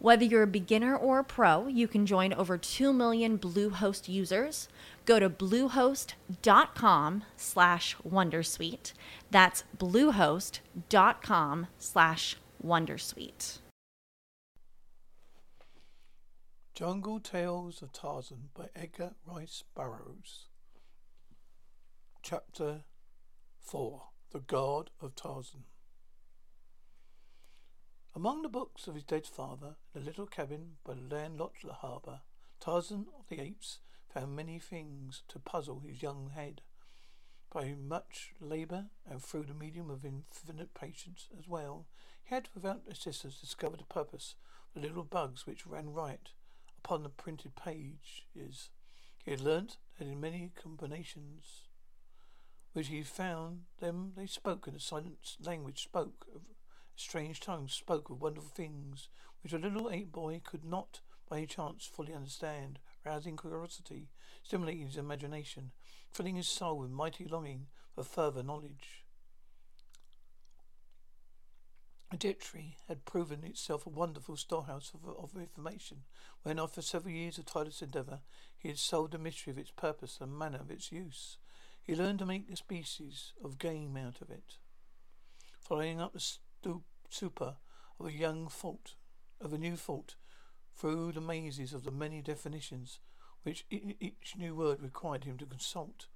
Whether you're a beginner or a pro, you can join over 2 million Bluehost users. Go to bluehost.com slash wondersuite. That's bluehost.com slash wondersuite. Jungle Tales of Tarzan by Edgar Rice Burroughs. Chapter 4 The God of Tarzan. Among the books of his dead father, in a little cabin by the landlocked harbour, Tarzan of the Apes found many things to puzzle his young head. By much labour and through the medium of infinite patience as well, he had without assistance discovered the purpose of the little bugs which ran right upon the printed pages. He had learnt that in many combinations which he found them they spoke in the silent language spoke of strange tongues spoke of wonderful things which a little ape boy could not by any chance fully understand, rousing curiosity, stimulating his imagination, filling his soul with mighty longing for further knowledge. A dictionary had proven itself a wonderful storehouse of, of information, when after several years of tireless endeavour he had solved the mystery of its purpose and manner of its use. He learned to make a species of game out of it. Following up the super of a young fault, of a new fault, through the mazes of the many definitions which each new word required him to consult.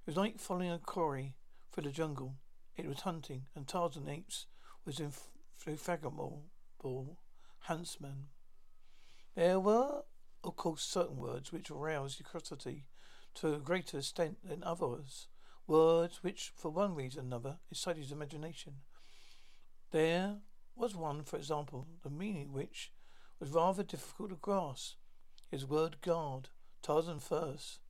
It was like following a quarry through the jungle. It was hunting, and Tarzan apes was infatigable huntsman. There were, of course, certain words which aroused curiosity to a greater extent than others. Words which, for one reason or another, excited his imagination. There was one, for example, the meaning which was rather difficult to grasp. His word guard, Tarzan first.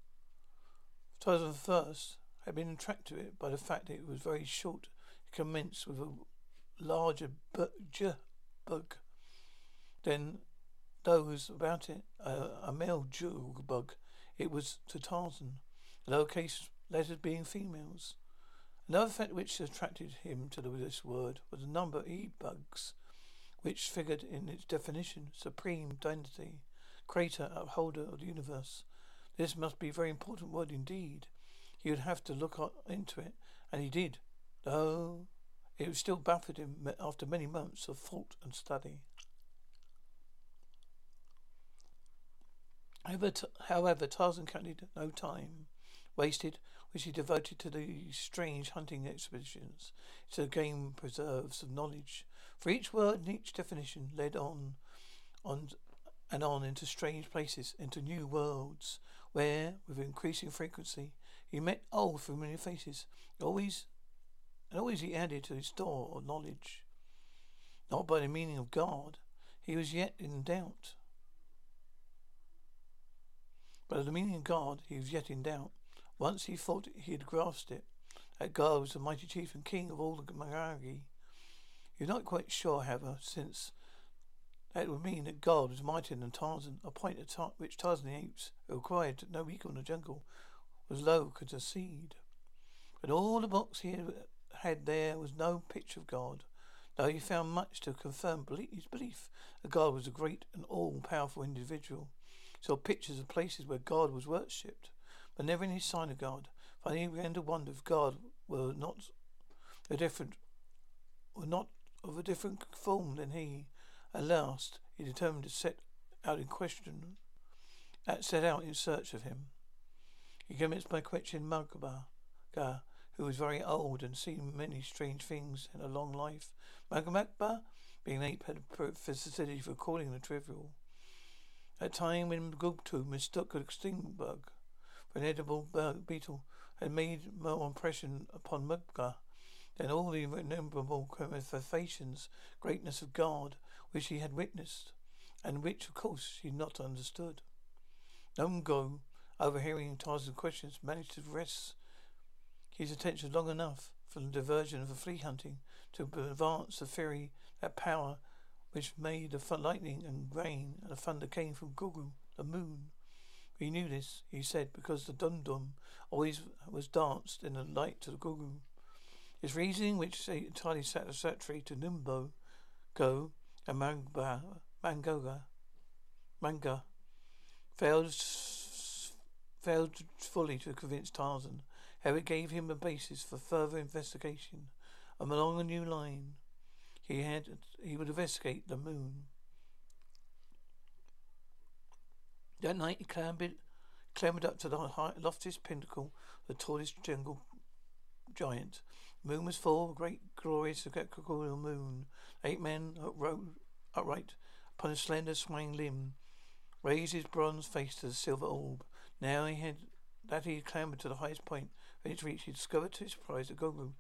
Tarzan first had been attracted to it by the fact that it was very short. It commenced with a larger bug than those about it, a male bug. It was to Tarzan, the lowercase letters being females. Another fact which attracted him to this word was the number of e-bugs, which figured in its definition, supreme deity, creator, upholder of the universe. This must be a very important word indeed. He would have to look into it, and he did, though it was still baffled him after many months of thought and study. However Tarzan counted no time wasted which he devoted to these strange hunting expeditions, to game preserves of knowledge. For each word and each definition led on, on and on into strange places, into new worlds, where, with increasing frequency, he met old familiar faces. Always, and always he added to his store of knowledge. Not by the meaning of God, he was yet in doubt. But of the meaning of God, he was yet in doubt. Once he thought he had grasped it. That God was the mighty chief and king of all the Maragi. He was not quite sure, however, since that would mean that God was mightier than Tarzan, a point at which Tarzan the apes, who required no equal in the jungle, was low could accede. But all the books he had there was no picture of God, though he found much to confirm his belief that God was a great and all-powerful individual. Saw pictures of places where God was worshipped but never any sign of God. Finally, he began to wonder if God were not a different, were not of a different form than he. At last, he determined to set out in question, uh, set out in search of him. He commenced by questioning Magba, who was very old and seen many strange things in a long life. Magba Being an ape had a facility for calling the trivial. At time when Gugtu mistook a sting bug an edible beetle had made more impression upon Mugga than all the innumerable manifestations, greatness of God, which he had witnessed, and which, of course, he had not understood. Numgo, overhearing Tarzan's questions, managed to wrest his attention long enough from the diversion of the flea hunting to advance the theory that power which made the lightning and rain and the thunder came from Gugu, the moon. He knew this, he said, because the dum dum always was danced in the light to the Gugu. His reasoning, which is entirely satisfactory to Numbo, Go, and Manga, Mangoga, Manga, failed, failed fully to convince Tarzan how it gave him a basis for further investigation. And along a new line, he had he would investigate the moon. That night he clambered, clambered up to the high, loftiest pinnacle, the tallest jungle giant. Moon was full, great, glorious, equatorial moon. Eight men rode upright upon a slender, swaying limb, raised his bronze face to the silver orb. Now he had that he had clambered to the highest point. When it reached, he discovered to his surprise that Gogu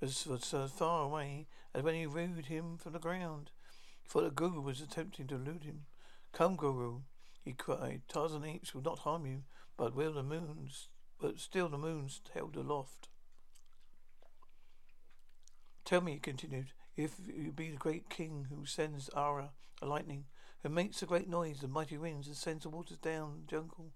was so far away as when he rode him from the ground. He thought that Guru was attempting to elude him. Come, Guru, he cried. Tarzan apes will not harm you, but will the moons, but still the moons held aloft. Tell me, he continued, if you be the great king who sends Ara, a lightning, who makes a great noise, the mighty winds, and sends the waters down the jungle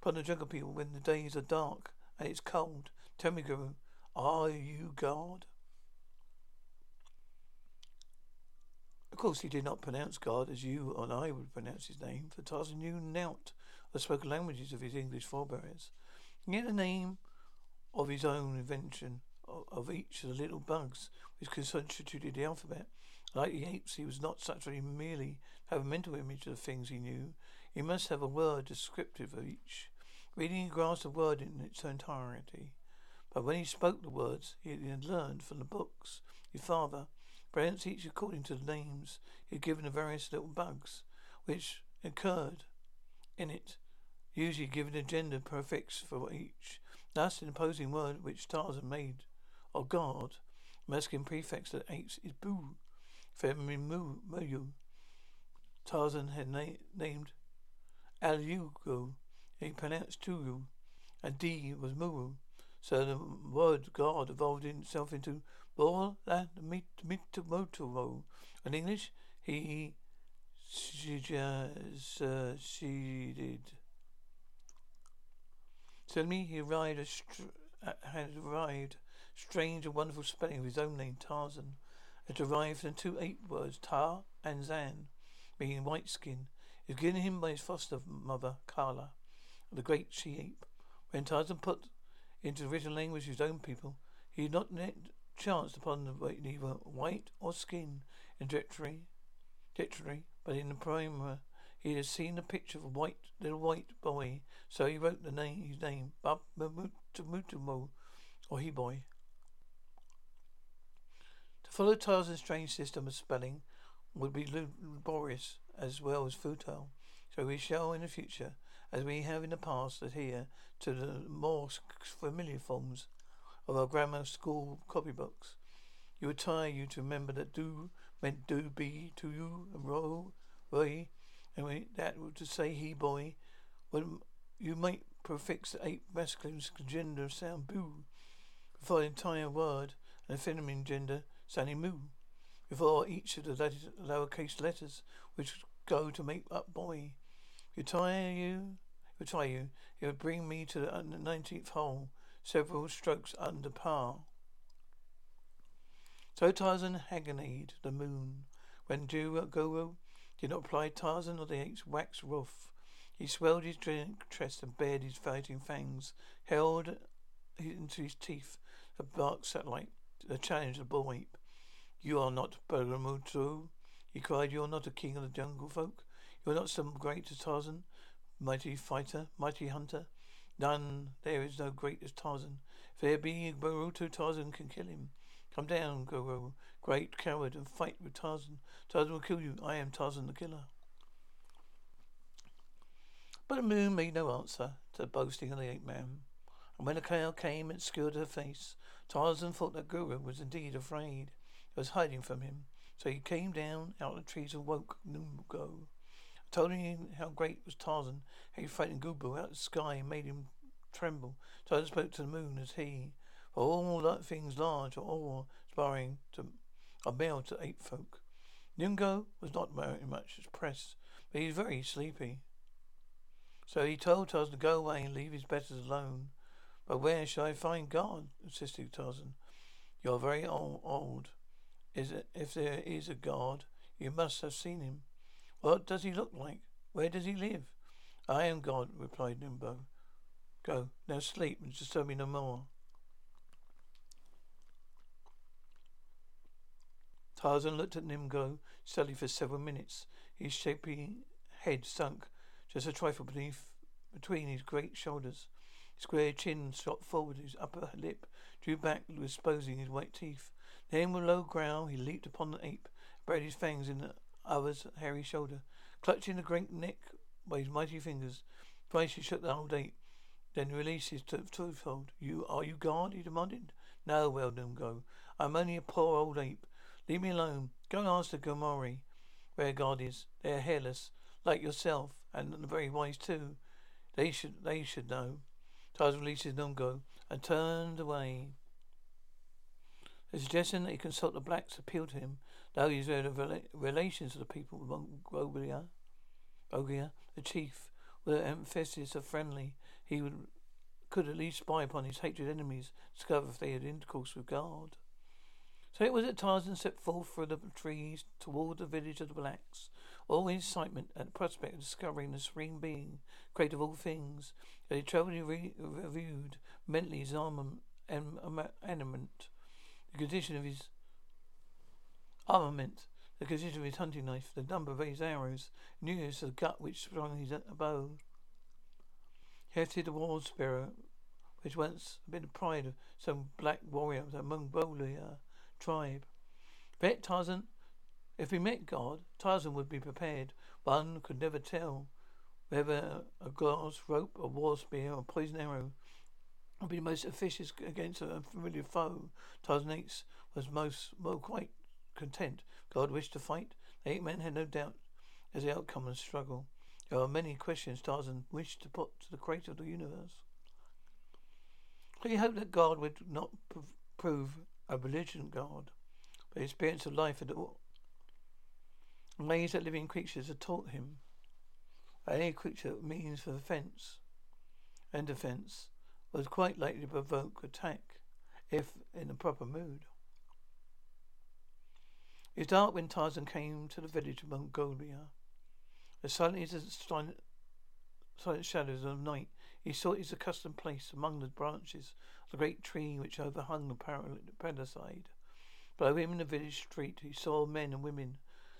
upon the jungle people when the days are dark and it's cold. Tell me, Guru, are you God? Of course, he did not pronounce God as you and I would pronounce his name, for Tarzan knew of the spoken languages of his English forebears. He had a name of his own invention of each of the little bugs which constituted the alphabet. Like the apes, he was not such that he merely have a mental image of the things he knew. He must have a word descriptive of each. Reading grasped a word in its entirety. But when he spoke the words he had learned from the books, his father pronounced each according to the names he had given the various little bugs, which occurred in it, usually giving a gender prefix for each. Thus, an opposing word which Tarzan made of God, masculine prefix that apes is boo, muyu. Tarzan had na- named Alugo, he pronounced Turu, and D was Muru. So the word God evolved itself into Bor la Mitamotoro. In English, he uh, succeeded. Suddenly he arrived a str- uh, had arrived strange and wonderful spelling of his own name, Tarzan. It derived from two ape words, Tar and Zan, meaning white skin. It was given him by his foster mother, Kala, the great she ape. When Tarzan put into the written language his own people, he had not chanced upon the white, neither white or skin in dictionary, but in the primer he had seen a picture of a white little white boy, so he wrote the name his name, Bab Mutumutumo, or he boy. To follow Tarzan's strange system of spelling would be laborious as well as futile, so we shall in the future as we have in the past, adhere to the more familiar forms of our grammar school copybooks. You would tire you to remember that do meant do be to you and ro way, and we, that would to say he boy. When you might prefix the eight masculine gender sound boo before the entire word and the feminine gender sounding moo before each of the lowercase letters which go to make up boy. You tire you would try you. It would bring me to the nineteenth hole, several strokes under par. So Tarzan haggioned the moon. When Guru did not apply Tarzan or the apes wax wrath. He swelled his chest and bared his fighting fangs, held into his teeth a bark satellite, a challenge of the bull ape. You are not Baramutu, he cried. You are not a king of the jungle folk. You are not some great Tarzan. Mighty fighter, mighty hunter. None, there is no great as Tarzan. If there be Baruto, Tarzan can kill him. Come down, Guru, great coward, and fight with Tarzan. Tarzan will kill you. I am Tarzan the killer. But the moon made no answer to the boasting of the ape man. And when the cloud came and obscured her face, Tarzan thought that Guru was indeed afraid. He was hiding from him. So he came down out of the trees and woke Numgo. Told him how great was Tarzan, how he frightened Gubu out of the sky and made him tremble. Tarzan spoke to the moon as he, for all things large or all aspiring to are male to ape folk. Nungo was not very much impressed, but he was very sleepy. So he told Tarzan to go away and leave his betters alone. But where shall I find God? insisted Tarzan. You're very old, old. Is it, if there is a God, you must have seen him. What does he look like? Where does he live? I am God, replied Nimbo. Go, now sleep and disturb me no more. Tarzan looked at Nimgo steadily for several minutes. His shapely head sunk just a trifle beneath between his great shoulders. His square chin shot forward, his upper lip drew back, exposing his white teeth. Then with a low growl he leaped upon the ape, buried his fangs in the other's hairy shoulder. Clutching the great neck by his mighty fingers, twice he shook the old ape, then released his toothhold. You are you God? he demanded. No, well go. I'm only a poor old ape. Leave me alone. Go and ask the Gomori where God is. They are hairless, like yourself, and very wise too. They should they should know. Tarzan released his Nungo and turned away. The suggestion that he consult the blacks appealed to him, he had rela- relations with the people among Bogia, Bogia, the chief, with an emphasis of friendly. He would could at least spy upon his hated enemies, discover if they had intercourse with God. So it was that Tarzan set forth through the trees toward the village of the blacks, all in excitement at the prospect of discovering the supreme being, creator of all things. As he travelled, re- reviewed mentally his armament, um, armament, the condition of his armament, the condition of his hunting knife, the number of his arrows, nearness of the gut which sprung his bow. He hefted the war spear, which once had been the pride of some black warrior among Bolia tribe. Bet Tarzan, if he met God, Tarzan would be prepared. One could never tell whether a glass rope, a war spear, or a poison arrow would be the most efficient against a familiar foe. Tarzan Ace was most well quite content. God wished to fight. The eight men had no doubt as the outcome of the struggle. There are many questions Tarzan wished to put to the creator of the universe. He hoped that God would not prove a religion God, but experience of life and ways that living creatures had taught him. Any creature means for defense and defense was quite likely to provoke attack if in the proper mood. It was dark when Tarzan came to the village of Mongolia. As silent as the silent, silent shadows of night, he sought his accustomed place among the branches of the great tree which overhung the palisade. Below him in the village street he saw men and women.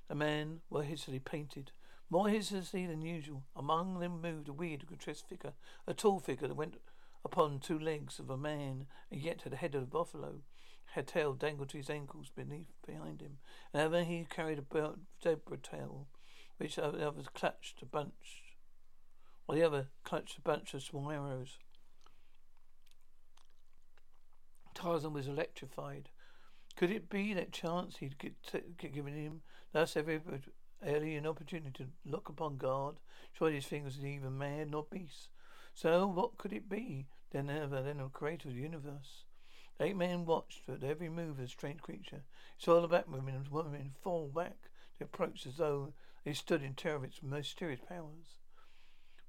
The men were hastily painted, more hastily than usual. Among them moved a weird, grotesque figure, a tall figure that went upon two legs of a man, and yet had the head of a buffalo. Her tail dangled to his ankles beneath behind him, and over he carried a belt, zebra tail, which the others clutched a bunch, while the other clutched a bunch of small arrows. Tarzan was electrified. Could it be that chance he'd given him thus every alien opportunity to look upon God? Surely his thing was neither man nor beast. So what could it be then ever then a creator of the universe? Eight men watched at every move of the strange creature. He saw the black women and women fall back to approach as though they stood in terror of its mysterious powers.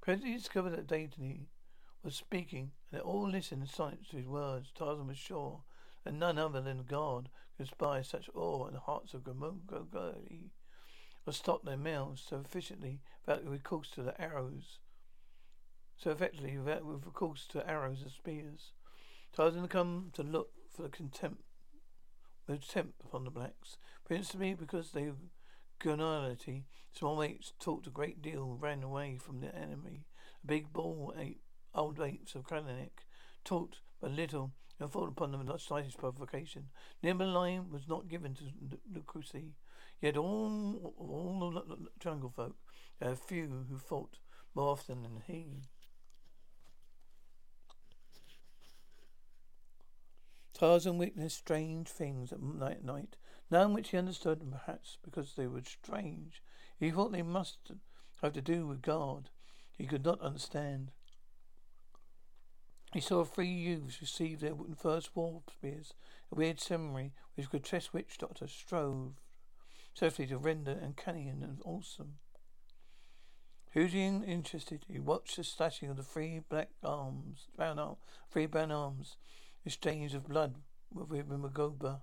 Presently he discovered that Dayton was speaking, and they all listened in silence to his words. Tarzan was sure that none other than God could inspire such awe in the hearts of Gomogoli, or stop their mouths so efficiently without recourse to the arrows, so effectively without recourse to arrows and spears. Tarzan had come to look for the contempt, contempt upon the blacks, principally because they Gonality, small apes talked a great deal, ran away from the enemy. A big bull ape Old apes of Kralanek talked but little and fall upon them without slightest provocation. Nimberline was not given to Lucrecy, yet all all the jungle folk, there are few who fought more often than he. Tarzan witnessed strange things at night, night, none which he understood, and perhaps because they were strange, he thought they must have to do with God. He could not understand. He saw three youths receive their first war spears, a weird ceremony which grotesque witch doctor strove carefully to render uncanny and awesome. Hugely interested, he watched the slashing of the three black arms, brown arm, three brown arms, exchange of blood with Magoba,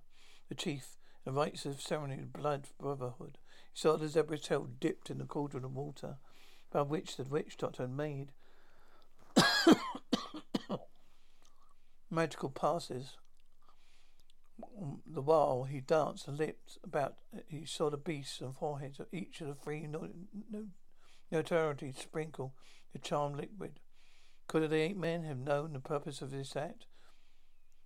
the chief, the rites of ceremony of blood brotherhood. He saw the zebra's tail dipped in the cauldron of water, by which the witch doctor had made magical passes. The while he danced and leapt about, he saw the beasts and foreheads of each of the three notoriety sprinkle the charmed liquid. Could the eight men have known the purpose of this act?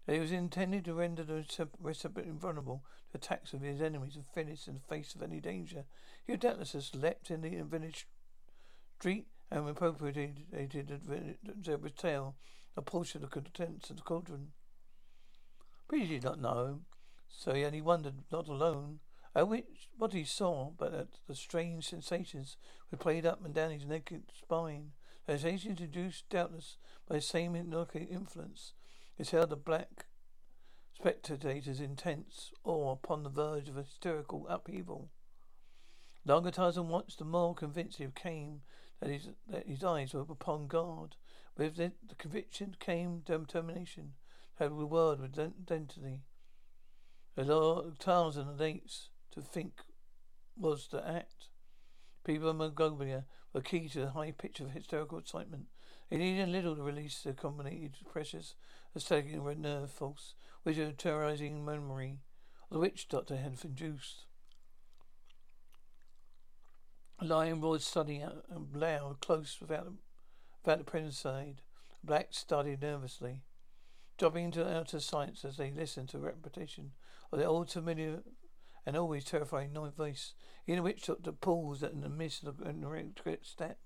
That it was intended to render the recipient invulnerable to attacks of his enemies and finish in the face of any danger. He would doubtless have leapt in the village street and appropriated zebra's tail, a portion of the contents of the cauldron. But he did not know, so he only wondered, not alone, at which what he saw, but at the strange sensations which played up and down his naked spine. Sensations induced doubtless by the same hypnotic influence, which held the black spectator's intense awe upon the verge of a hysterical upheaval. Longer Tarzan watched, the more convinced he became that his, that his eyes were upon God. With the, the conviction came determination, had the word with identity. Lord Tarzan apes to think was to act. People of Mongolia were key to the high pitch of hysterical excitement. They needed little to release the of staggering red nerve force, which a terrorizing memory the witch doctor had induced. Lion roared suddenly and loud, close without without the presence side. Black studied nervously, dropping into outer sights as they listened to the repetition of the old familiar and always terrifying noise in which took the pause in the midst of the great step.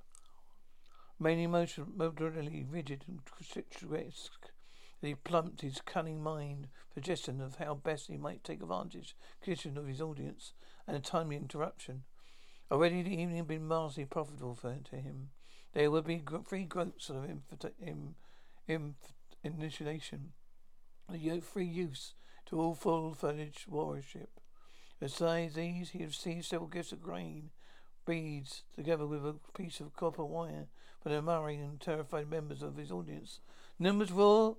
Mainly moderately rigid and statuesque, he plumped his cunning mind, suggestion of how best he might take advantage condition of his audience and a timely interruption. Already the evening had been vastly profitable for to him. There would be free growths of initiation, the free use to all full-fledged warriorship. Besides these, he received several gifts of grain, beads, together with a piece of copper wire for the murmuring and terrified members of his audience. Numbers raw,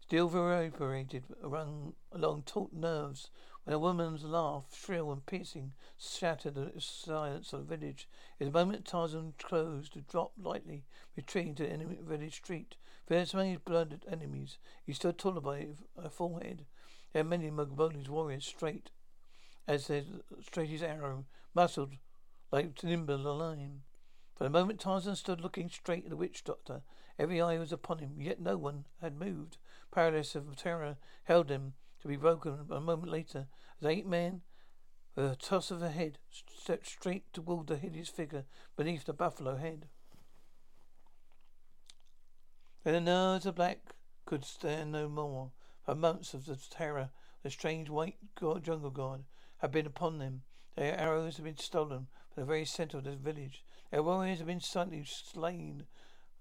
still reverberated along, along taut nerves when a woman's laugh, shrill and piercing, shattered the silence of the village. In the moment Tarzan closed to drop lightly, retreating to the enemy village street. Fierce among his blooded enemies, he stood taller by a forehead. There many Mongolian warriors straight as their straight as arrow, muscled like Nimba the lion. For a moment Tarzan stood looking straight at the witch doctor. Every eye was upon him, yet no one had moved. Paralysis of terror held him to be broken a moment later, as eight men, with a toss of the head, stepped straight toward the hideous figure beneath the buffalo head. Then the nerves of black could stand no more. For months of the terror, the strange white jungle god had been upon them. Their arrows had been stolen the very centre of the village. Their warriors had been suddenly slain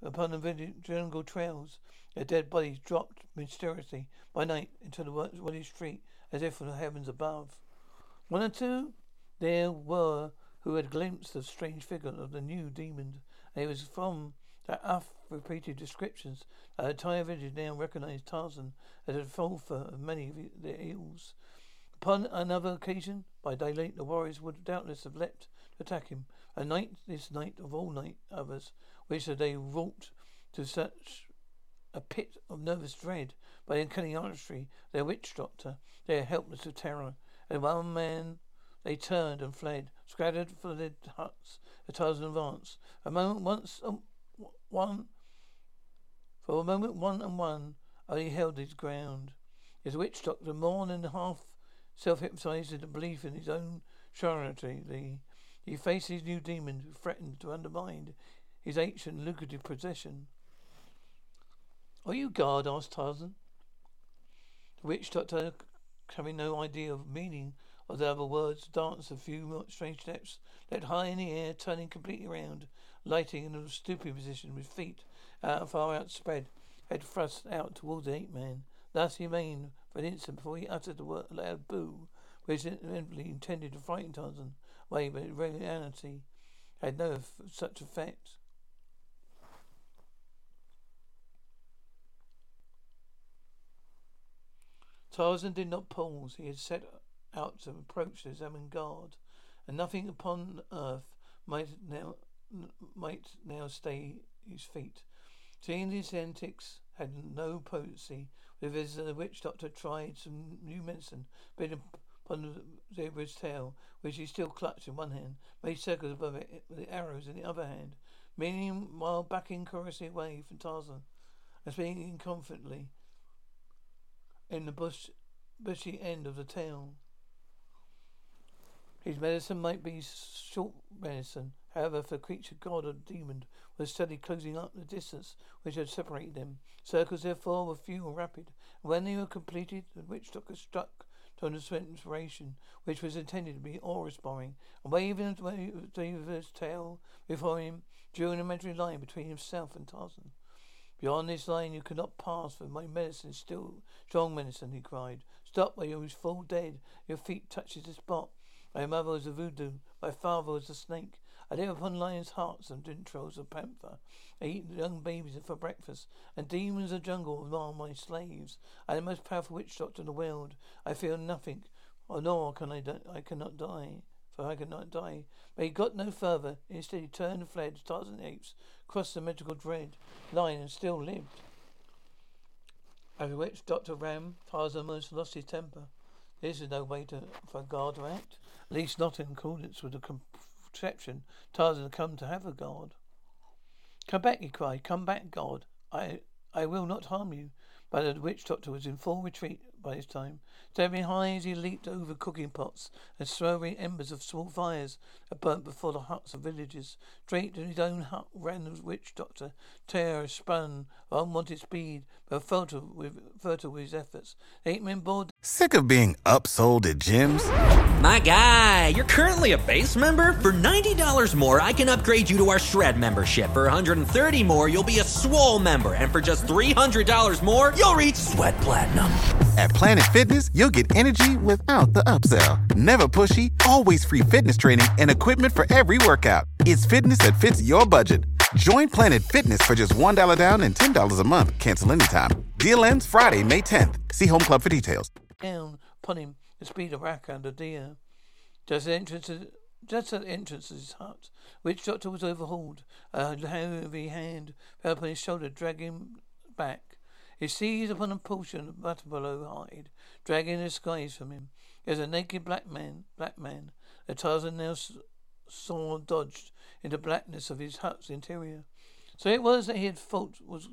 upon the jungle trails. Their dead bodies dropped mysteriously by night into the village street as if from the heavens above. One or two there were who had glimpsed the strange figure of the new demon, and it was from that oft repeated descriptions that the entire village now recognized Tarzan as the author of many of their ills. Upon another occasion, by daylight, the warriors would doubtless have leapt attack him. A night, this night of all night others, which they wrought to such a pit of nervous dread by uncanny artistry their witch doctor, they are helpless of terror. And one man they turned and fled, scattered for their huts, a thousand advance. A moment once um, one for a moment one and one only held his ground. His witch doctor more than half self-hypnotized in the belief in his own charity. He faced his new demon who threatened to undermine his ancient lucrative possession. Are you God? asked Tarzan. The witch doctor, having no idea of meaning of the other words, danced a few strange steps, led high in the air, turning completely around, lighting in a stooping position with feet out far outspread, head thrust out towards the ape man. Thus he remained for an instant before he uttered the word loud boo, which evidently intended to frighten Tarzan away, but reality had no such effect. Tarzan did not pause. He had set out to approach the examining guard, and nothing upon earth might now might now stay his feet. Seeing these antics had no potency, the witch doctor tried some new medicine, bit upon the zebra's tail, which he still clutched in one hand, made circles above it with the arrows in the other hand, meanwhile backing curiously away from Tarzan, and speaking confidently in the bush, bushy end of the tail. His medicine might be short medicine, however, the creature, god or demon, was steadily closing up the distance which had separated them. Circles, therefore, were few and rapid. When they were completed, the witch doctor struck to an inspiration which was intended to be awe-inspiring, and waving David's tail before him, drew an imaginary line between himself and Tarzan. Beyond this line you cannot pass, for my medicine is still strong medicine, he cried. Stop, or you is full dead. Your feet touches the spot. My mother was a voodoo. My father was a snake. I live upon lions' hearts and entrails of panther. I eat young babies for breakfast, and demons of jungle are my slaves. I am the most powerful witch doctor in the world. I feel nothing, or nor can I. I cannot die, for I cannot die. But he got no further. Instead, he turned and fled. Tarzan apes crossed the magical dread line and still lived. The witch doctor Ram Tarzan almost lost his temper. This is no way to, for a guard to act, at least not in accordance with the conception Tarzan had come to have a guard. Come back, he cried. Come back, God. I I will not harm you. But the witch doctor was in full retreat by this time. Standing high as he leaped over cooking pots and swirling embers of small fires that burnt before the huts of villages. Straight to his own hut ran the witch doctor. Terror spun unwanted speed, but fertile with, fertile with his efforts. The eight men bored. Sick of being upsold at gyms? My guy, you're currently a base member. For $90 more, I can upgrade you to our Shred membership. For 130 more, you'll be a swole member. And for just $300 more, you'll reach Sweat Platinum. At Planet Fitness, you'll get energy without the upsell. Never pushy, always free fitness training and equipment for every workout. It's fitness that fits your budget. Join Planet Fitness for just $1 down and $10 a month. Cancel anytime. Deal ends Friday, May 10th. See Home Club for details. Down upon him the speed of rack and a deer. Just at entrance just at the entrance of his hut, witch doctor was overhauled. A heavy hand fell upon his shoulder, dragging him back. He seized upon a portion of buffalo hide, dragging the skies from him. Was a naked black man, black man. a Tarzan now saw dodged into blackness of his hut's interior. So it was that he had thought was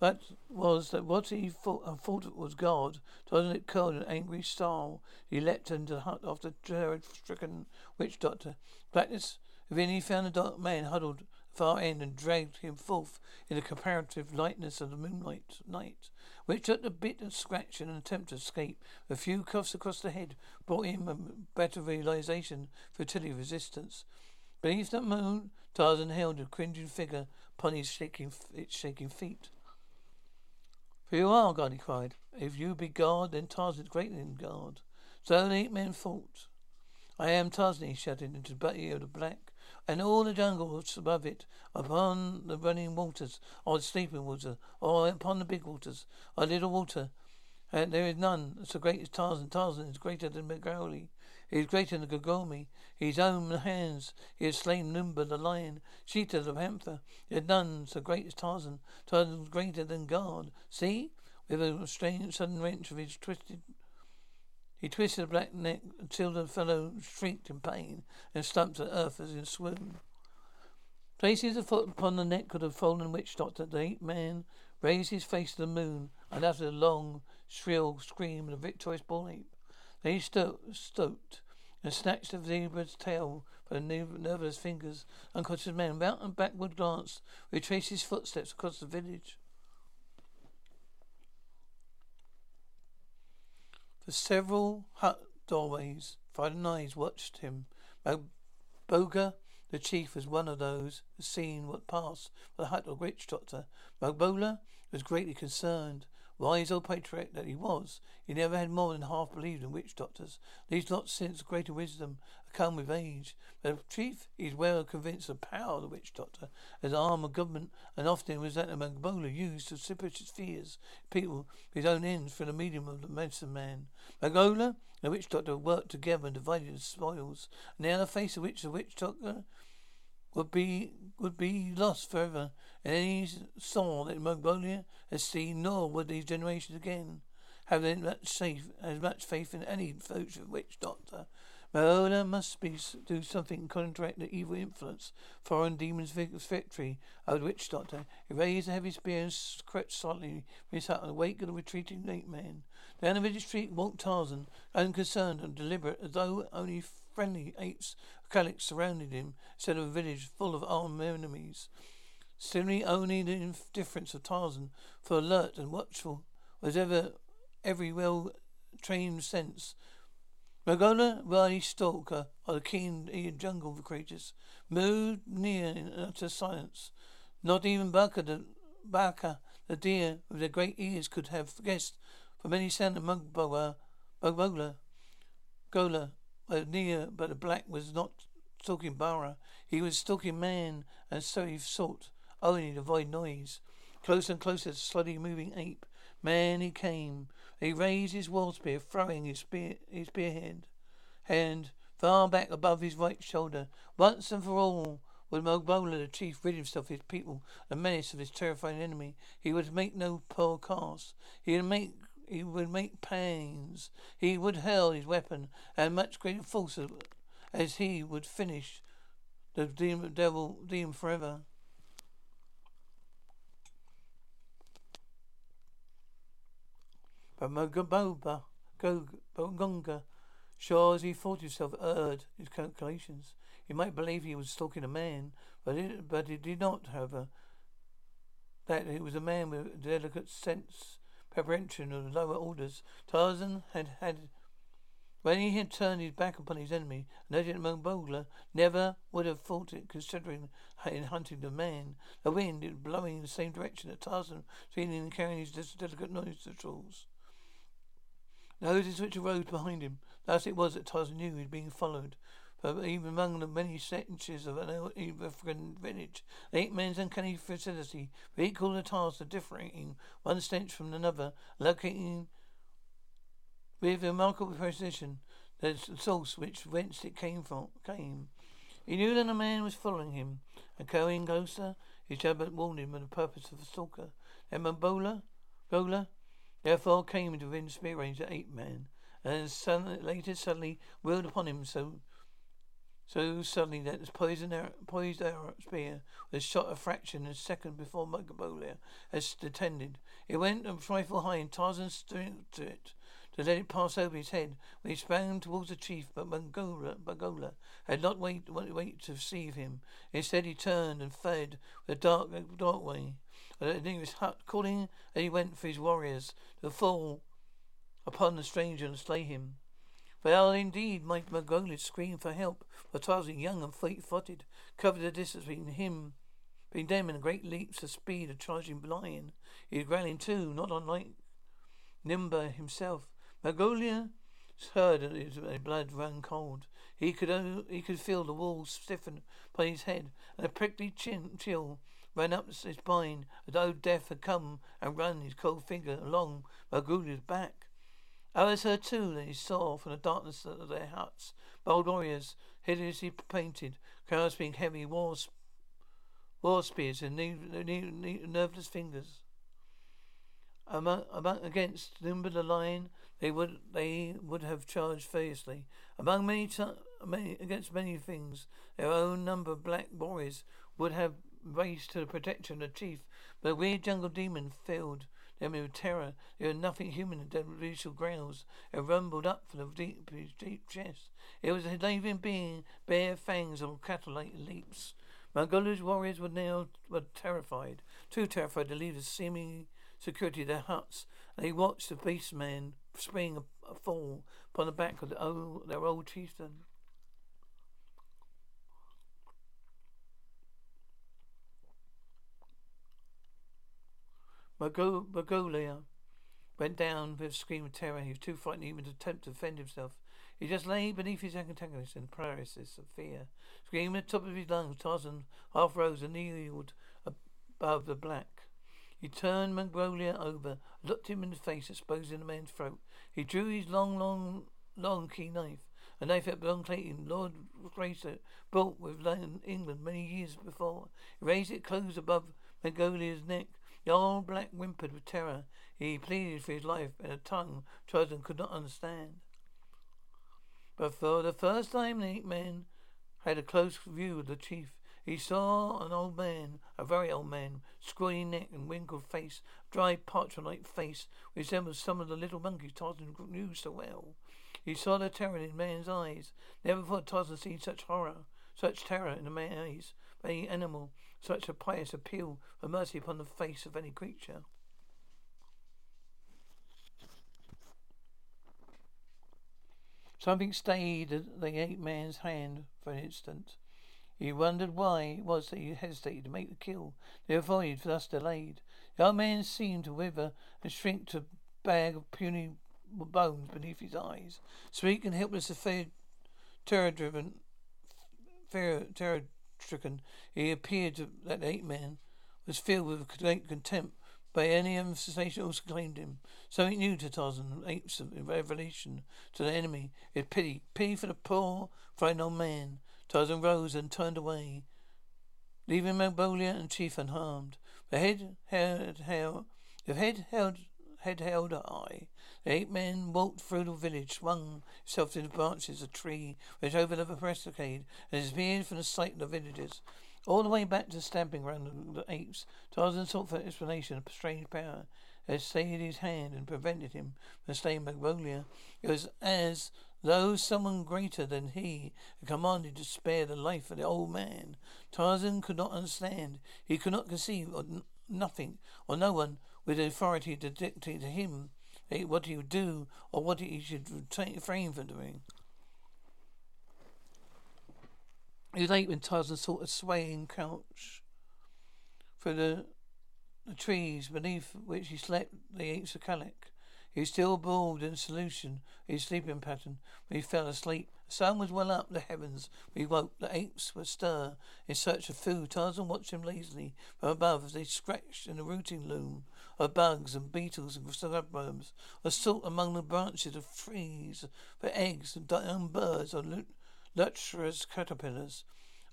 that was that what he thought, uh, thought was God. Doesn't it curl in an angry style? He leapt into the hut after terror-stricken witch doctor. Blackness within he found a dark man huddled far end and dragged him forth in the comparative lightness of the moonlight night. which at the bit and scratch in an attempt to escape. A few cuffs across the head brought him a better realization futility of resistance. Beneath the moon, Tarzan held a cringing figure upon his shaking, its shaking feet. For you are God, he cried. If you be God, then Tarzan is greater than God. So the eight men fought. I am Tarzan, he shouted into the ear of the black, and all the jungle above it, upon the running waters, or the sleeping water, or upon the big waters, or little water. And there is none so great as Tarzan. Tarzan is greater than Mowgli. He is greater than Gogomi. His own hands he has slain Numba the lion, Sheeta the panther. There is none so great as Tarzan. Tarzan is greater than God. See? With a strange sudden wrench of his twisted he twisted the black neck until the fellow shrieked in pain and slumped to earth as in swoon. Placing his foot upon the neck of the fallen witch doctor, the ape man raised his face to the moon, and uttered a long, shrill scream of a victorious bull ape. Then he sto- stooped and snatched the zebra's tail from the nerveless fingers. Unconscious man, without a backward glance, retraced his footsteps across the village. For several hut doorways, frightened eyes watched him. Boga, the chief, was one of those who seen what passed for the hut of the witch doctor. Magbola was greatly concerned. Wise old patriarch that he was, he never had more than half believed in witch doctors. These not since greater wisdom come with age. But the chief is well convinced of the power of the witch doctor as an arm of government, and often was that the Magbola used to his fears, people his own ends through the medium of the medicine man. Magbola and the witch doctor worked together and divided the spoils. And now the face of which the witch doctor would be would be lost forever. And any soul that Mongolia has seen, nor would these generations again have much faith as much faith in any future witch doctor. Maola oh, must be do something to counteract the evil influence, foreign demons' victory over the witch doctor. He raised a heavy spear and crept silently from his hut in the wake of the retreating ape man. Down the village street walked Tarzan, unconcerned and deliberate, as though only friendly apes Calyx surrounded him instead of a village full of armed enemies. Similarly, only the indifference of Tarzan, for alert and watchful, was ever every well trained sense. Magola, wily stalker of the keen jungle creatures, moved near in utter silence. Not even Baka the, Baka, the deer with their great ears, could have guessed from any sound of Mugbola, Gola, near, but the black was not stalking Bara. He was stalking man, and so he sought only to avoid noise. Closer and closer, to the slowly moving ape. Man he came. He raised his war spear, throwing his spear his spearhead hand far back above his right shoulder. Once and for all would Mogbola the chief rid himself of his people, the menace of his terrifying enemy. He would make no poor cast. He would make he would make pains. He would hurl his weapon at much greater force as he would finish the demon, devil demon forever. But Mogaboba, Gonga, sure as he thought himself, erred his calculations. He might believe he was stalking a man, but it, but he did not, however, that he was a man with a delicate sense preparation of the lower orders. Tarzan had had when he had turned his back upon his enemy, Legend Mogbola never would have thought it, considering in hunting the man. The wind is blowing in the same direction that Tarzan feeling and carrying his delicate nose tools. Noticed which arose behind him. Thus it was that Tarzan knew he was being followed. But even among the many stenches of an African village, the ape man's uncanny facility for equal the task of differing one stench from another, locating with remarkable precision the source which whence it came from came. He knew that a man was following him, and going closer, his judgment warned him of the purpose of the stalker. And Mabola, Bola, therefore came within spear range of ape man, and later suddenly wheeled upon him so so suddenly that the poisoned arrow, poised arrow spear was shot a fraction of a second before Mugabolia had attended. It went a trifle high and Tarzan stood to it to let it pass over his head when he sprang towards the chief, but Mongola, Mongola had not wait, wait to receive him. Instead, he turned and fled the dark, dark way and the nearest hut, calling as he went for his warriors to fall upon the stranger and slay him. Well, indeed, might Mongolia scream for help, for Tarzan, young and fleet-footed, covered the distance between him, between them and great leaps of speed of charging lion. He was growling too, not unlike Nimba himself. Mongolia heard his uh, blood ran cold. He could he could feel the walls stiffen upon his head, and a prickly chin, chill ran up his spine, as though death had come and run his cold finger along Mongolia's back. Oh, Others heard too that he saw from the darkness of their huts bold warriors, hideously painted, grasping heavy war, war spears in nerveless fingers. Among, among, against Nimba the lion, they would they would have charged fiercely. Among many, t- many against many things, their own number of black warriors would have raced to the protection of the chief, but a weird jungle demon filled them with terror. There was nothing human in the bestial growls. It rumbled up from the deep, deep chest. It was a living being, bare fangs and cattle-like leaps. Mongolia's warriors were now were terrified, too terrified to leave the seeming security of their huts. They watched the beast man spring a, a fall upon the back of the old, their old chieftain. Magolia went down with a scream of terror. He was too frightened even to attempt to defend himself. He just lay beneath his antagonist in paralysis of fear. Screaming at the top of his lungs, Tarzan half rose and kneeled above the black. He turned Magnolia over, looked him in the face, exposing the man's throat. He drew his long, long, long key knife, a knife that belonged to Clayton, Lord Greystoke, bought with England many years before. He raised it close above Magnolia's neck. The old black whimpered with terror. He pleaded for his life in a tongue Tarzan could not understand. But for the first time, the ape man had a close view of the chief. He saw an old man, a very old man, scrawny neck and wrinkled face, dry parchment-like face, which resembled some of the little monkeys Tarzan knew so well. He saw the terror in the man's eyes. Never before Tarzan seen such horror, such terror in a man's eyes, by any animal, such a pious appeal for mercy upon the face of any creature. Something stayed the ape man's hand for an instant. He wondered why it was that he hesitated to make the kill. Therefore he thus delayed. The old man seemed to wither and shrink to a bag of puny bones beneath his eyes. Weak and helpless, fear, terror-driven, fear, terror-stricken, he appeared to that ape man was filled with great contempt by any sensation also claimed him. Something new to Tarzan, apes of revelation to the enemy, is pity, pity for the poor, frightened old man. Tarzan rose and turned away, leaving Magnolia and Chief unharmed. The head held, held the head held head held high. The ape man walked through the village, swung himself to the branches of a tree which overlooked the barricade, and disappeared from the sight of the villagers. All the way back to the stamping ground of the apes, Tarzan sought for explanation of a strange power that stayed his hand and prevented him from staying Magnolia. It was as though someone greater than he had commanded to spare the life of the old man. Tarzan could not understand. He could not conceive of nothing or no one with authority to dictate to him eh, what he would do or what he should refrain from doing. It was late when Tarzan sought a swaying couch for the the trees beneath which he slept the apes of Kalak. He was still absorbed in solution his sleeping pattern when he fell asleep. The sun was well up the heavens when he woke. The apes were stir in search of food. Tarzan watched them lazily from above as they scratched in the rooting loom of bugs and beetles and suburbs, or sought among the branches of trees for eggs and young birds or lustrous caterpillars.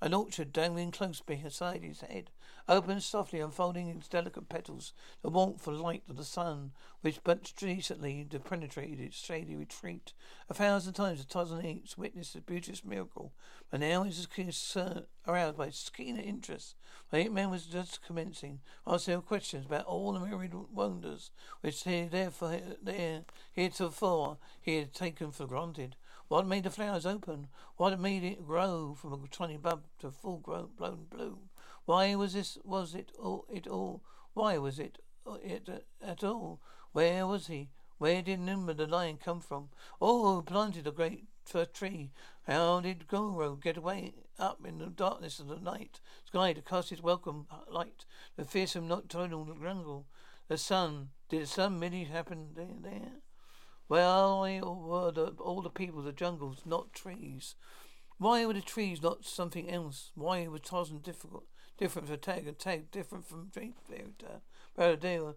An orchard dangling close beside his head opened softly, unfolding its delicate petals, the warmth and light of the sun, which but recently penetrated its shady retreat. A thousand times the Tarzan apes witnessed the beauteous miracle, but now his concern aroused by keen interest. The ape man was just commencing, asking questions about all the myriad wonders which he therefore there heretofore he had taken for granted. What made the flowers open? What made it grow from a tiny bud to full grown blown bloom? Why was this? Was it all? It all? Why was it? Uh, it uh, at all? Where was he? Where did Nimba the lion come from? Oh, who planted a great fir tree. How did Goro get away up in the darkness of the night sky to cast his welcome uh, light? The fearsome nocturnal jungle. The sun. Did the sun happen there? Why were the, all the people of the jungles not trees? Why were the trees not something else? Why was Tarzan difficult, different from Taug and Taug different from Paradela?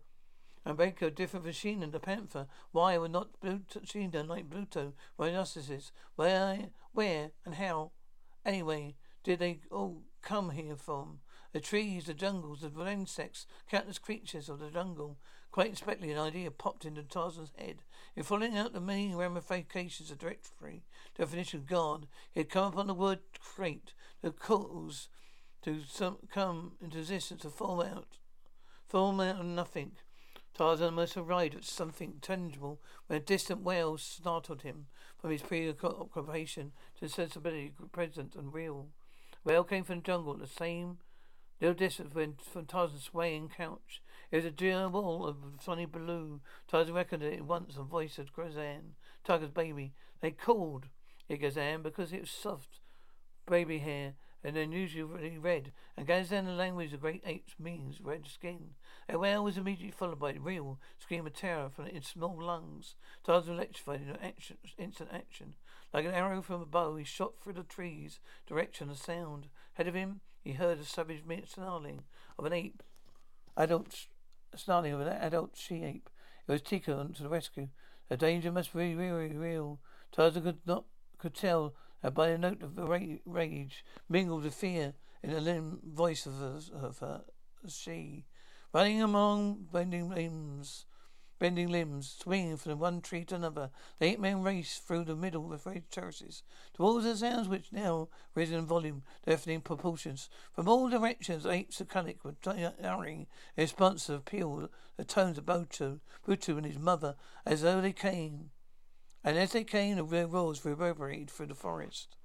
And Baker different from Sheeta the panther. Why were not Pluto, Sheena like Pluto rhinoceroses? Where, where and how, anyway, did they all come here from? The trees, the jungles, the insects, countless creatures of the jungle. Quite unexpectedly, an idea popped into Tarzan's head. In following out the many ramifications of directory definition of God, he had come upon the word crate, the cause to some come into existence to fall out, fall out of nothing. Tarzan almost arrived at something tangible when a distant wail startled him from his preoccupation to sensibility present and real. The wail came from the jungle, the same little distance from Tarzan's swaying couch. It was a dear wall of sunny blue. Tarzan reckoned it once, a voice of Gazan, Tiger's baby. They called it Gazan because it was soft baby hair and unusually red, and Gazan, the language of great apes, means red skin. A wail was immediately followed by a real scream of terror from its small lungs. Tarzan electrified in action, instant action. Like an arrow from a bow, he shot through the trees, direction of sound. Ahead of him, he heard the savage snarling of an ape, adult snarling of an adult she-ape. It was Teeka to the rescue. The danger must be very real. Tarzan could not could tell and by the note of rage mingled with fear in the limb voice of her, of her she, running among bending limbs, bending limbs, swinging from one tree to another. The eight men raced through the middle of the terraces towards the sounds which now risen in volume, deafening proportions. From all directions, apes of Kunik were uttering in response to the the tones of Butu, Butu and his mother, as though they came and as they came, their roars reverberated through the forest.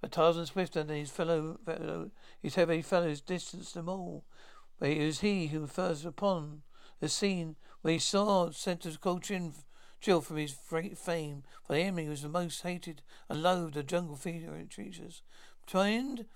But Tarzan Swifter and his fellow, fellow his heavy fellows distanced them all. But it was he who first upon the scene where he saw a cold chill from his great fame, for the enemy was the most hated and loathed of jungle creatures. Twinned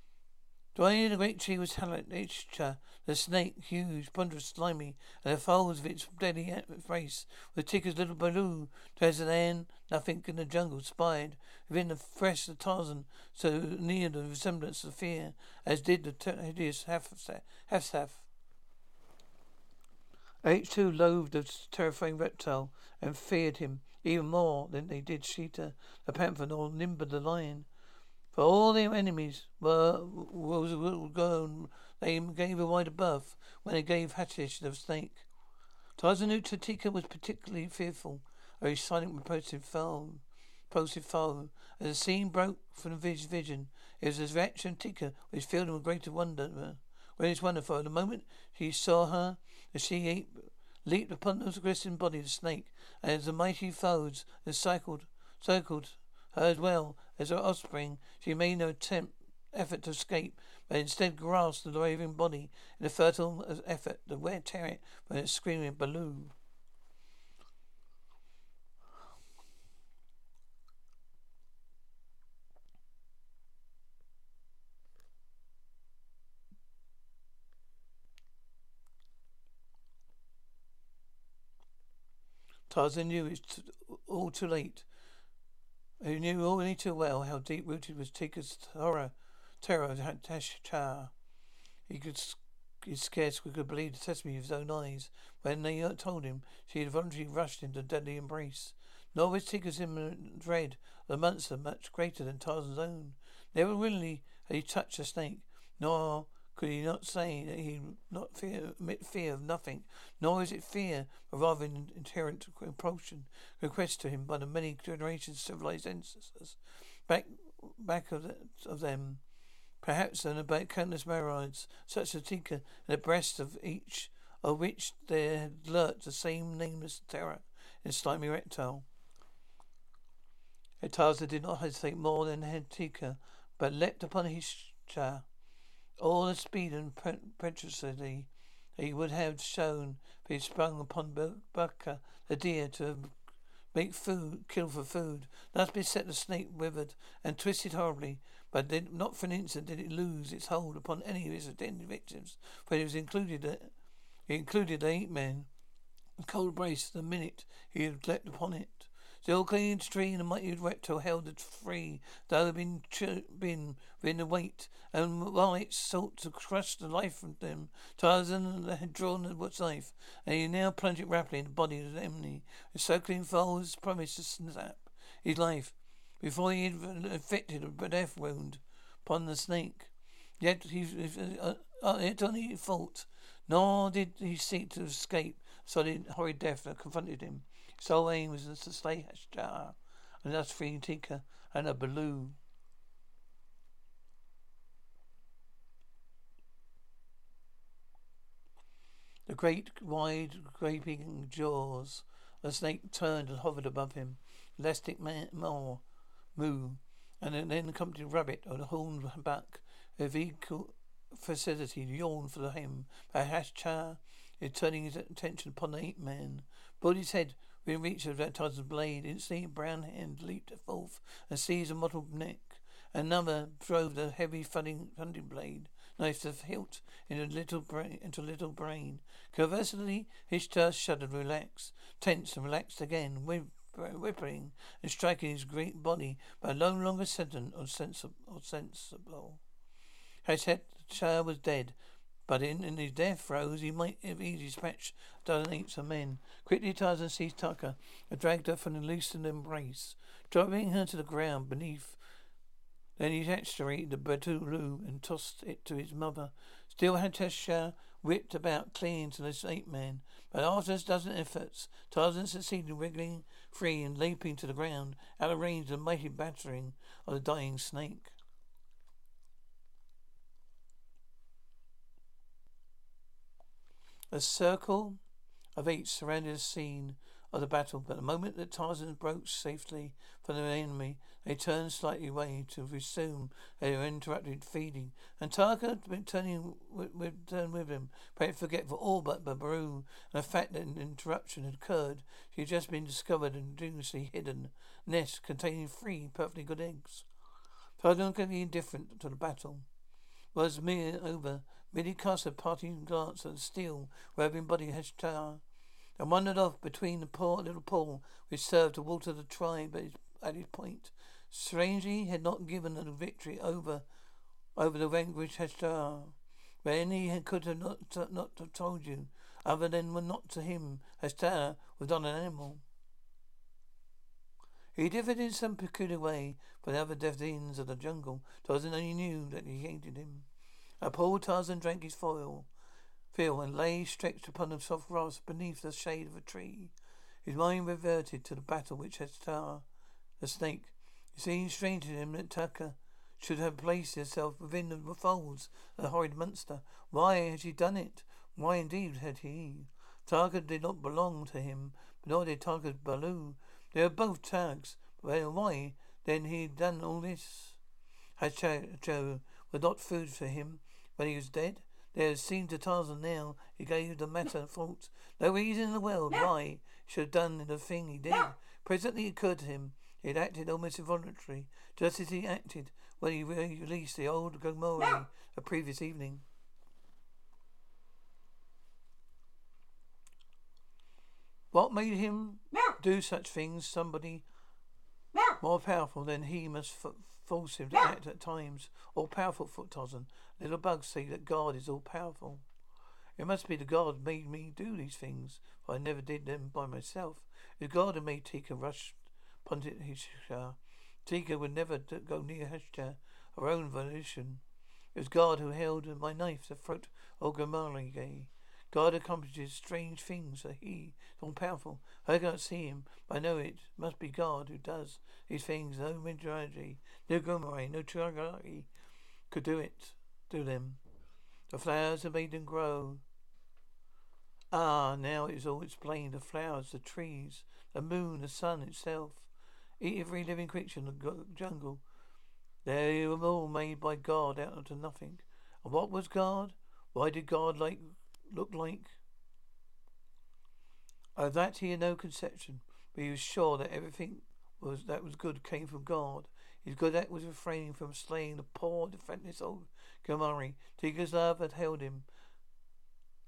Dwayne the great tree was Halitcha, the snake, huge, ponderous, slimy, and the folds of its deadly face with Teeka's little balu. Tarzan, nothing in the jungle spied within the fresh of Tarzan, so near the resemblance of fear, as did the hideous Hafsaf. H two loathed the terrifying reptile and feared him even more than they did Sheeta, the panther, nor Nimba the lion. For all their enemies were was gone, they gave a wider berth when they gave Hattish the snake. Tarzan Teeka was particularly fearful of his silent repulsive foe. Repulsive foe. As the scene broke from his vision, it was his reaction Teeka was filled with greater wonder. When it's wonderful, the moment he saw her, the she ape leaped upon the glistening body of the snake, and as the mighty foes encircled, circled her as well as her offspring, she made no attempt effort to escape, but instead grasped the raving body in a fertile effort to tear it from its screaming balloon. Tarzan knew it's all too late. He knew only too well how deep rooted was Teeka's horror, terror of Tashchar. He could he scarce could believe the testimony of his own eyes when they uh, told him she had voluntarily rushed into deadly embrace. Nor was Teeka's imminent dread of the monster much greater than Tarzan's own. Never willingly had he touched a snake, nor could he not say that he not fear, admit fear of nothing, nor is it fear, but rather an inherent compulsion requested to him by the many generations of civilized ancestors back back of, the, of them, perhaps and about countless myriads, such as Teeka, in the breast of each of which there had lurked the same nameless terror in slimy reptile. Etaza did not hesitate more than had Teeka, but leapt upon his chair all the speed and impetuosity he would have shown if he had sprung upon Baka, the deer, to make food, kill for food. Thus beset, the snake withered and twisted horribly, but did, not for an instant did it lose its hold upon any of its intended victims, for it was included. It included the eight men. Cold brace the minute he had leapt upon it. Still clinging to the tree, and the mighty reptile held it free, though it had been, ch- been within the weight, and while it sought to crush the life from them, Tarzan had drawn the knife, and he now plunged it rapidly in the body of the enemy. The circling foes promised to snap his life before he had inflicted a death wound upon the snake. Yet he uh, uh, it only fault, nor did he seek to escape solid horrid death that confronted him. Sole aim was to slay Hashtar and thus free Teeka and a balloon. The great, wide, gaping jaws. The snake turned and hovered above him. Elastic more, moo, and then accompanied rabbit on a horned back. A vehicle facility yawned for him. But Hashtar is turning his attention upon the ape man. Body's head within reach of that Tarzan's blade. Instantly, brown hand leaped forth and seized a mottled neck. Another drove the heavy thudding, thundering blade knife the hilt into little brain, into little brain. Conversely, Ishtar shuddered, relaxed, tense, and relaxed again, whipping and striking his great body, but no longer sentient or sensible. Or sensible. Hashtar was dead, but in, in his death throes he might have easily dispatched a dozen apes of men. Quickly Tarzan seized Tucker and dragged her from the loosened embrace, driving her to the ground beneath then he extracted the Batulu and tossed it to his mother. Still Hashtar whipped about clinging to the ape man, but after a dozen efforts, Tarzan succeeded in wriggling free and leaping to the ground, out of range of the mighty battering of the dying snake. A circle of apes surrounded the scene of the battle, but the moment that Tarzan broke safely from the enemy, they turned slightly away to resume their interrupted feeding. And been turning with, turned with him, forgetful all but Babaru and the fact that an interruption had occurred. She had just been discovered and ingeniously hidden nest containing three perfectly good eggs. Tarzan could be indifferent to the battle. Was mere over. Merely cast a parting glance at the steel where everybody had star and wandered off between the poor little pool which served to water the tribe at, his, at his point. Strangely, he had not given a victory over over the vanquished Hashtar. But any he could have not, not have told you, other than were not to him, Hashtar was not an animal. He differed in some peculiar way from the other Devdins of the jungle. Tarzan only knew that he hated him. A Tarzan drank his foil, Phil and lay stretched upon the soft grass beneath the shade of a tree. His mind reverted to the battle which had star the snake. It seemed strange to him that Taka should have placed herself within the folds of the horrid monster. Why had she done it? Why indeed had he? Taka did not belong to him, nor did Taka's balu. They were both Tags. But why then he had done all this? Had Joe was not food for him when he was dead? There seemed to Tarzan now, he gave the matter thought. No reason in the world why he should have done the thing he did. Presently it occurred to him he had acted almost involuntarily, just as he acted when he released the old Gomori the previous evening. What made him do such things? Somebody more powerful than he must f- force him to act at times. All powerful, Foot. Little bugs say that God is all powerful. It must be the God made me do these things, for I never did them by myself. If God had made Teeka rush Puntit Hishar, Teeka would never go near Hashtar, her own volition. It was God who held my knife to the throat of Gamarige. God accomplishes strange things, he is all powerful. I cannot see him, but I know it must be God who does these things. No Midraji, no Gomari, no Tragari could do it do them. The flowers have made them grow. Ah, now it is all explained. The flowers, the trees, the moon, the sun itself. Every living creature in the jungle. They were all made by God out of nothing. And what was God? Why did God like look like? Of that he had no conception, but he was sure that everything was that was good came from God. His good act was refraining from slaying the poor, defenseless old Gomari. Teeka's love had held him,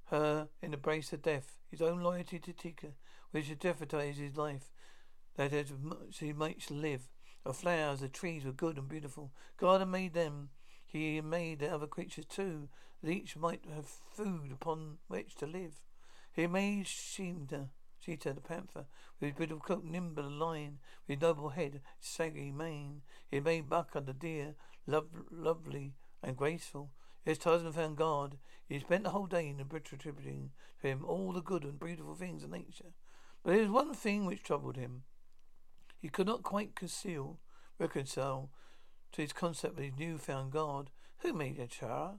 her in the brace of death. His own loyalty to Teeka, which had jeopardized his life, that had she might live. The flowers, the trees were good and beautiful. God had made them. He had made the other creatures too, that each might have food upon which to live. He made Sheeta, Sheeta the panther, with his beautiful coat, nimble lion, with his noble head, saggy mane. He made Baka the deer, love, lovely and graceful. Yes, Tarzan found God. He spent the whole day in attributing to him all the good and beautiful things of nature. But there was one thing which troubled him. He could not quite conceal, reconcile to his concept of his new-found God. Who made Achara,